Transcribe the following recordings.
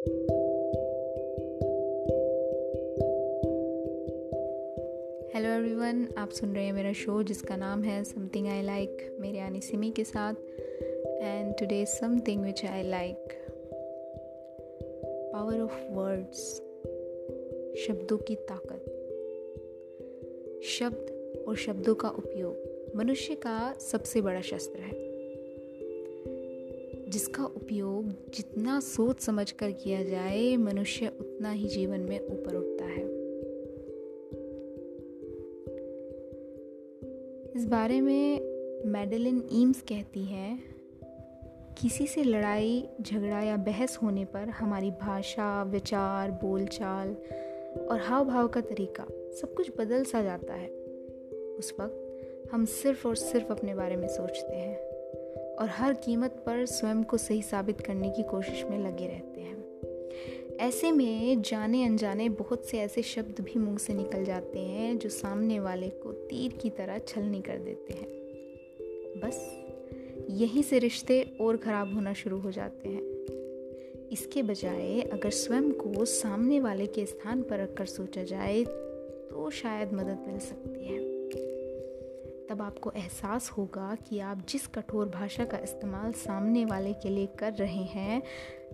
Hello everyone आप सुन रहे हैं मेरा शो जिसका नाम है समथिंग आई लाइक मेरे यानी सिमी के साथ। And today something which I like power of words शब्दों की ताकत. शब्द और शब्दों का उपयोग. मनुष्य का सबसे बड़ा शस्त्र है। जिसका उपयोग जितना सोच समझ कर किया जाए, मनुष्य उतना ही जीवन में ऊपर उठता है। इस बारे में मेडलिन ईम्स कहती है, किसी से लड़ाई, झगड़ा या बहस होने पर हमारी भाषा, विचार, बोलचाल और हाव भाव का तरीका सब कुछ बदल सा जाता है। उस वक्त हम सिर्फ़ और सिर्फ़ अपने बारे में सोचते हैं। और हर कीमत पर स्वयं को सही साबित करने की कोशिश में लगे रहते हैं। ऐसे में जाने अनजाने बहुत से ऐसे शब्द भी मुँह से निकल जाते हैं जो सामने वाले को तीर की तरह छलनी कर देते हैं। बस, यहीं से रिश्ते और ख़राब होना शुरू हो जाते हैं। इसके बजाय अगर स्वयं को सामने वाले के स्थान पर रखकर सोचा जाए तो शायद मदद मिल सकती है। तब आपको एहसास होगा कि आप जिस कठोर भाषा का इस्तेमाल सामने वाले के लिए कर रहे हैं,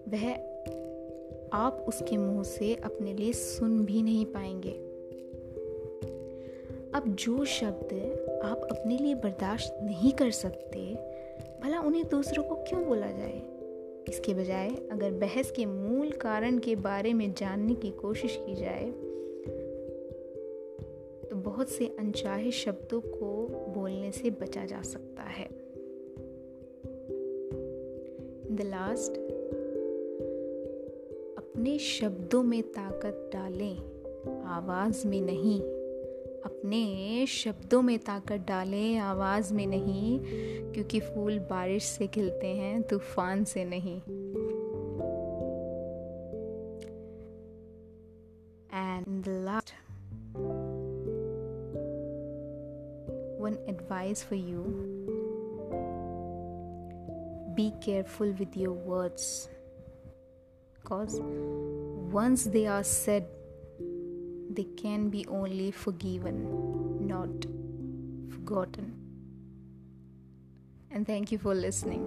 वह आप उसके मुँह से अपने लिए सुन भी नहीं पाएँगे। अब जो शब्द आप अपने लिए बर्दाश्त नहीं कर सकते, भला उन्हें दूसरों को क्यों बोला जाए? इसके बजाय, अगर बहस के मूल कारण के बारे में जानने की कोशिश की जाए तो बहुत से अनचाहे शब्दों को बोलने से बचा जा सकता है। द लास्ट अपने शब्दों में ताकत डालें, आवाज़ में नहीं। अपने शब्दों में ताकत डालें, आवाज़ में नहीं, क्योंकि फूल बारिश से खिलते हैं, तूफ़ान से नहीं। And last one advice for you? Be careful with your words. Because once they are said they can be only forgiven not forgotten. And thank you for listening.